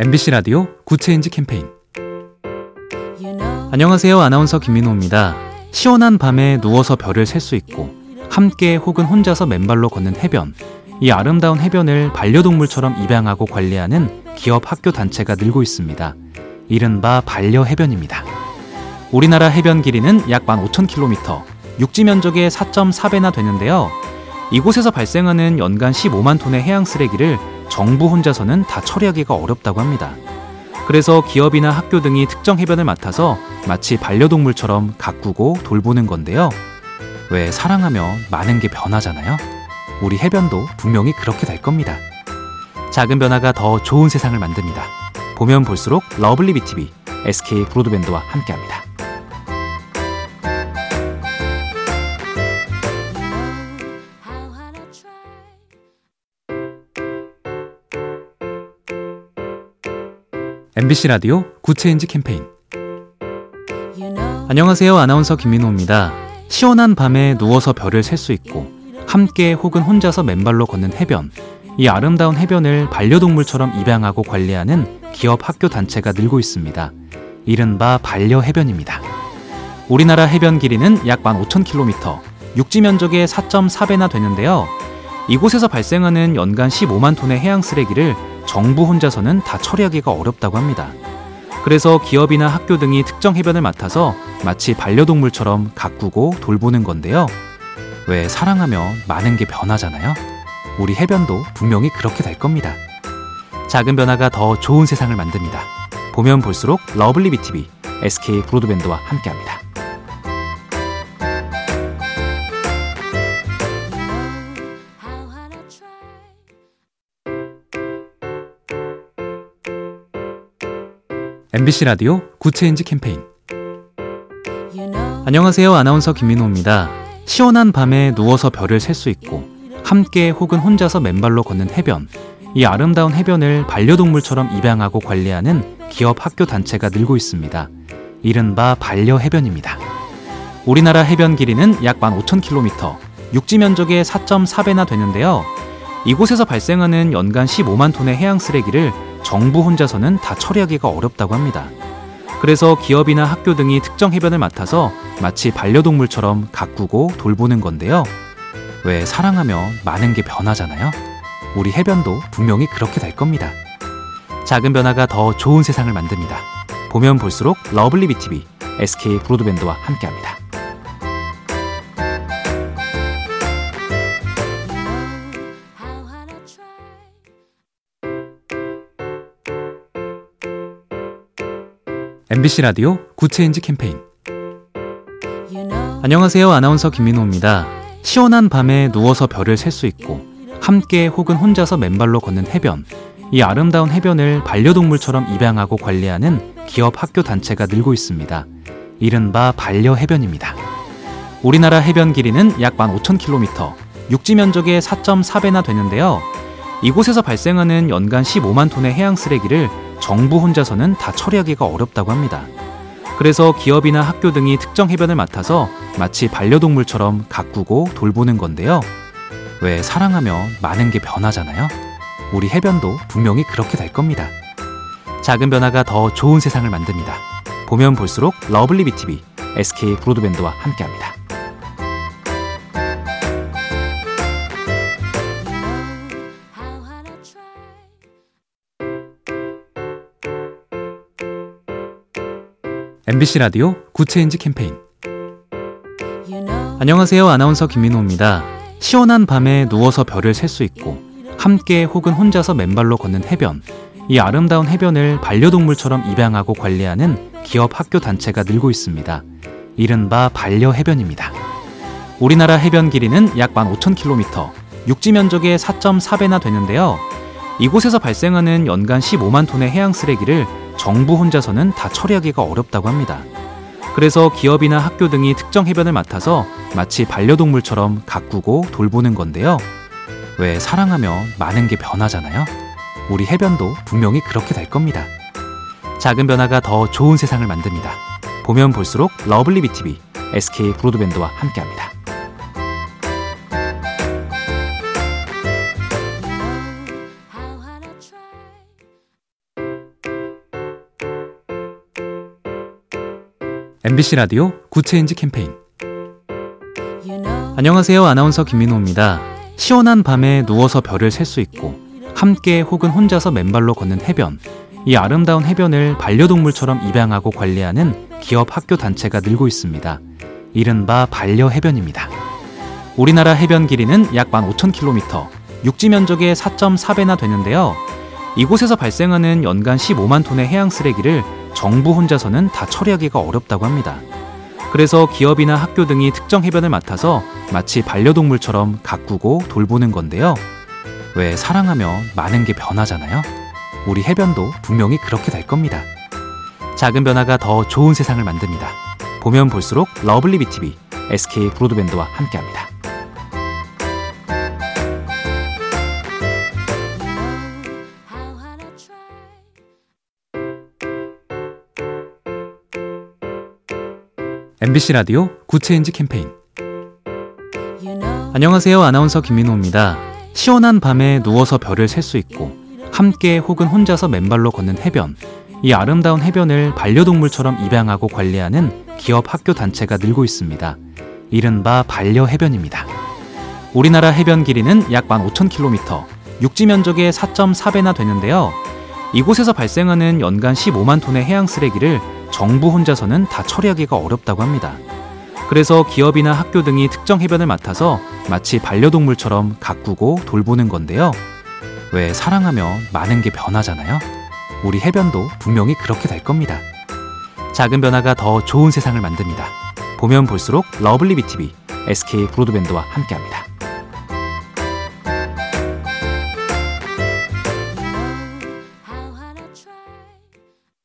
MBC 라디오 Good Change 캠페인 안녕하세요. 아나운서 김민호입니다. 시원한 밤에 누워서 별을 셀 수 있고 함께 혹은 혼자서 맨발로 걷는 해변. 이 아름다운 해변을 반려동물처럼 입양하고 관리하는 기업 학교 단체가 늘고 있습니다. 이른바 반려 해변입니다. 우리나라 해변 길이는 약 15,000km, 육지 면적의 4.4배나 되는데요. 이곳에서 발생하는 연간 15만 톤의 해양 쓰레기를 정부 혼자서는 다 처리하기가 어렵다고 합니다. 그래서 기업이나 학교 등이 특정 해변을 맡아서 마치 반려동물처럼 가꾸고 돌보는 건데요. 왜 사랑하면 많은 게 변하잖아요. 우리 해변도 분명히 그렇게 될 겁니다. 작은 변화가 더 좋은 세상을 만듭니다. 보면 볼수록 lovely B tv SK 브로드밴드와 함께합니다. MBC 라디오 Good Change 캠페인 안녕하세요. 아나운서 김민호입니다. 시원한 밤에 누워서 별을 셀 수 있고 함께 혹은 혼자서 맨발로 걷는 해변. 이 아름다운 해변을 반려동물처럼 입양하고 관리하는 기업 학교 단체가 늘고 있습니다. 이른바 반려 해변입니다. 우리나라 해변 길이는 약 15,000km, 육지 면적의 4.4배나 되는데요. 이곳에서 발생하는 연간 15만 톤의 해양 쓰레기를 정부 혼자서는 다 처리하기가 어렵다고 합니다. 그래서 기업이나 학교 등이 특정 해변을 맡아서 마치 반려동물처럼 가꾸고 돌보는 건데요. 왜 사랑하면 많은 게 변하잖아요. 우리 해변도 분명히 그렇게 될 겁니다. 작은 변화가 더 좋은 세상을 만듭니다. 보면 볼수록 lovely B tv SK 브로드밴드와 함께합니다. MBC 라디오 Good Change 캠페인 안녕하세요. 아나운서 김민호입니다. 시원한 밤에 누워서 별을 셀 수 있고 함께 혹은 혼자서 맨발로 걷는 해변. 이 아름다운 해변을 반려동물처럼 입양하고 관리하는 기업 학교 단체가 늘고 있습니다. 이른바 반려해변입니다. 우리나라 해변 길이는 약 15,000km, 육지 면적의 4.4배나 되는데요. 이곳에서 발생하는 연간 15만 톤의 해양 쓰레기를 정부 혼자서는 다 처리하기가 어렵다고 합니다. 그래서 기업이나 학교 등이 특정 해변을 맡아서 마치 반려동물처럼 가꾸고 돌보는 건데요. 왜 사랑하면 많은 게 변하잖아요. 우리 해변도 분명히 그렇게 될 겁니다. 작은 변화가 더 좋은 세상을 만듭니다. 보면 볼수록 lovely B tv SK 브로드밴드와 함께합니다. MBC 라디오 Good Change 캠페인 안녕하세요. 아나운서 김민호입니다. 시원한 밤에 누워서 별을 셀 수 있고 함께 혹은 혼자서 맨발로 걷는 해변. 이 아름다운 해변을 반려동물처럼 입양하고 관리하는 기업 학교 단체가 늘고 있습니다. 이른바 반려 해변입니다. 우리나라 해변 길이는 약 15,000km, 육지 면적의 4.4배나 되는데요. 이곳에서 발생하는 연간 15만 톤의 해양 쓰레기를 정부 혼자서는 다 처리하기가 어렵다고 합니다. 그래서 기업이나 학교 등이 특정 해변을 맡아서 마치 반려동물처럼 가꾸고 돌보는 건데요. 왜 사랑하면 많은 게 변하잖아요. 우리 해변도 분명히 그렇게 될 겁니다. 작은 변화가 더 좋은 세상을 만듭니다. 보면 볼수록 lovely B tv SK 브로드밴드와 함께합니다. MBC 라디오 Good Change 캠페인 안녕하세요. 아나운서 김민호입니다. 시원한 밤에 누워서 별을 셀 수 있고 함께 혹은 혼자서 맨발로 걷는 해변. 이 아름다운 해변을 반려동물처럼 입양하고 관리하는 기업 학교 단체가 늘고 있습니다. 이른바 반려 해변입니다. 우리나라 해변 길이는 약 15,000km, 육지 면적의 4.4배나 되는데요. 이곳에서 발생하는 연간 15만 톤의 해양 쓰레기를 정부 혼자서는 다 처리하기가 어렵다고 합니다. 그래서 기업이나 학교 등이 특정 해변을 맡아서 마치 반려동물처럼 가꾸고 돌보는 건데요. 왜 사랑하면 많은 게 변하잖아요. 우리 해변도 분명히 그렇게 될 겁니다. 작은 변화가 더 좋은 세상을 만듭니다. 보면 볼수록 lovely B tv SK 브로드밴드와 함께합니다. MBC 라디오 Good Change 캠페인 안녕하세요. 아나운서 김민호입니다. 시원한 밤에 누워서 별을 셀 수 있고 함께 혹은 혼자서 맨발로 걷는 해변. 이 아름다운 해변을 반려동물처럼 입양하고 관리하는 기업 학교 단체가 늘고 있습니다. 이른바 반려 해변입니다. 우리나라 해변 길이는 약 15,000km, 육지 면적의 4.4배나 되는데요. 이곳에서 발생하는 연간 15만 톤의 해양 쓰레기를 정부 혼자서는 다 처리하기가 어렵다고 합니다. 그래서 기업이나 학교 등이 특정 해변을 맡아서 마치 반려동물처럼 가꾸고 돌보는 건데요. 왜 사랑하면 많은 게 변하잖아요. 우리 해변도 분명히 그렇게 될 겁니다. 작은 변화가 더 좋은 세상을 만듭니다. 보면 볼수록 lovely B tv SK 브로드밴드와 함께합니다. MBC 라디오 Good Change 캠페인 안녕하세요. 아나운서 김민호입니다. 시원한 밤에 누워서 별을 셀 수 있고 함께 혹은 혼자서 맨발로 걷는 해변. 이 아름다운 해변을 반려동물처럼 입양하고 관리하는 기업 학교 단체가 늘고 있습니다. 이른바 반려 해변입니다. 우리나라 해변 길이는 약 15,000km, 육지 면적의 4.4배나 되는데요. 이곳에서 발생하는 연간 15만 톤의 해양 쓰레기를 정부 혼자서는 다 처리하기가 어렵다고 합니다. 그래서 기업이나 학교 등이 특정 해변을 맡아서 마치 반려동물처럼 가꾸고 돌보는 건데요. 왜 사랑하면 많은 게 변하잖아요. 우리 해변도 분명히 그렇게 될 겁니다. 작은 변화가 더 좋은 세상을 만듭니다. 보면 볼수록 lovely B tv SK 브로드밴드와 함께합니다.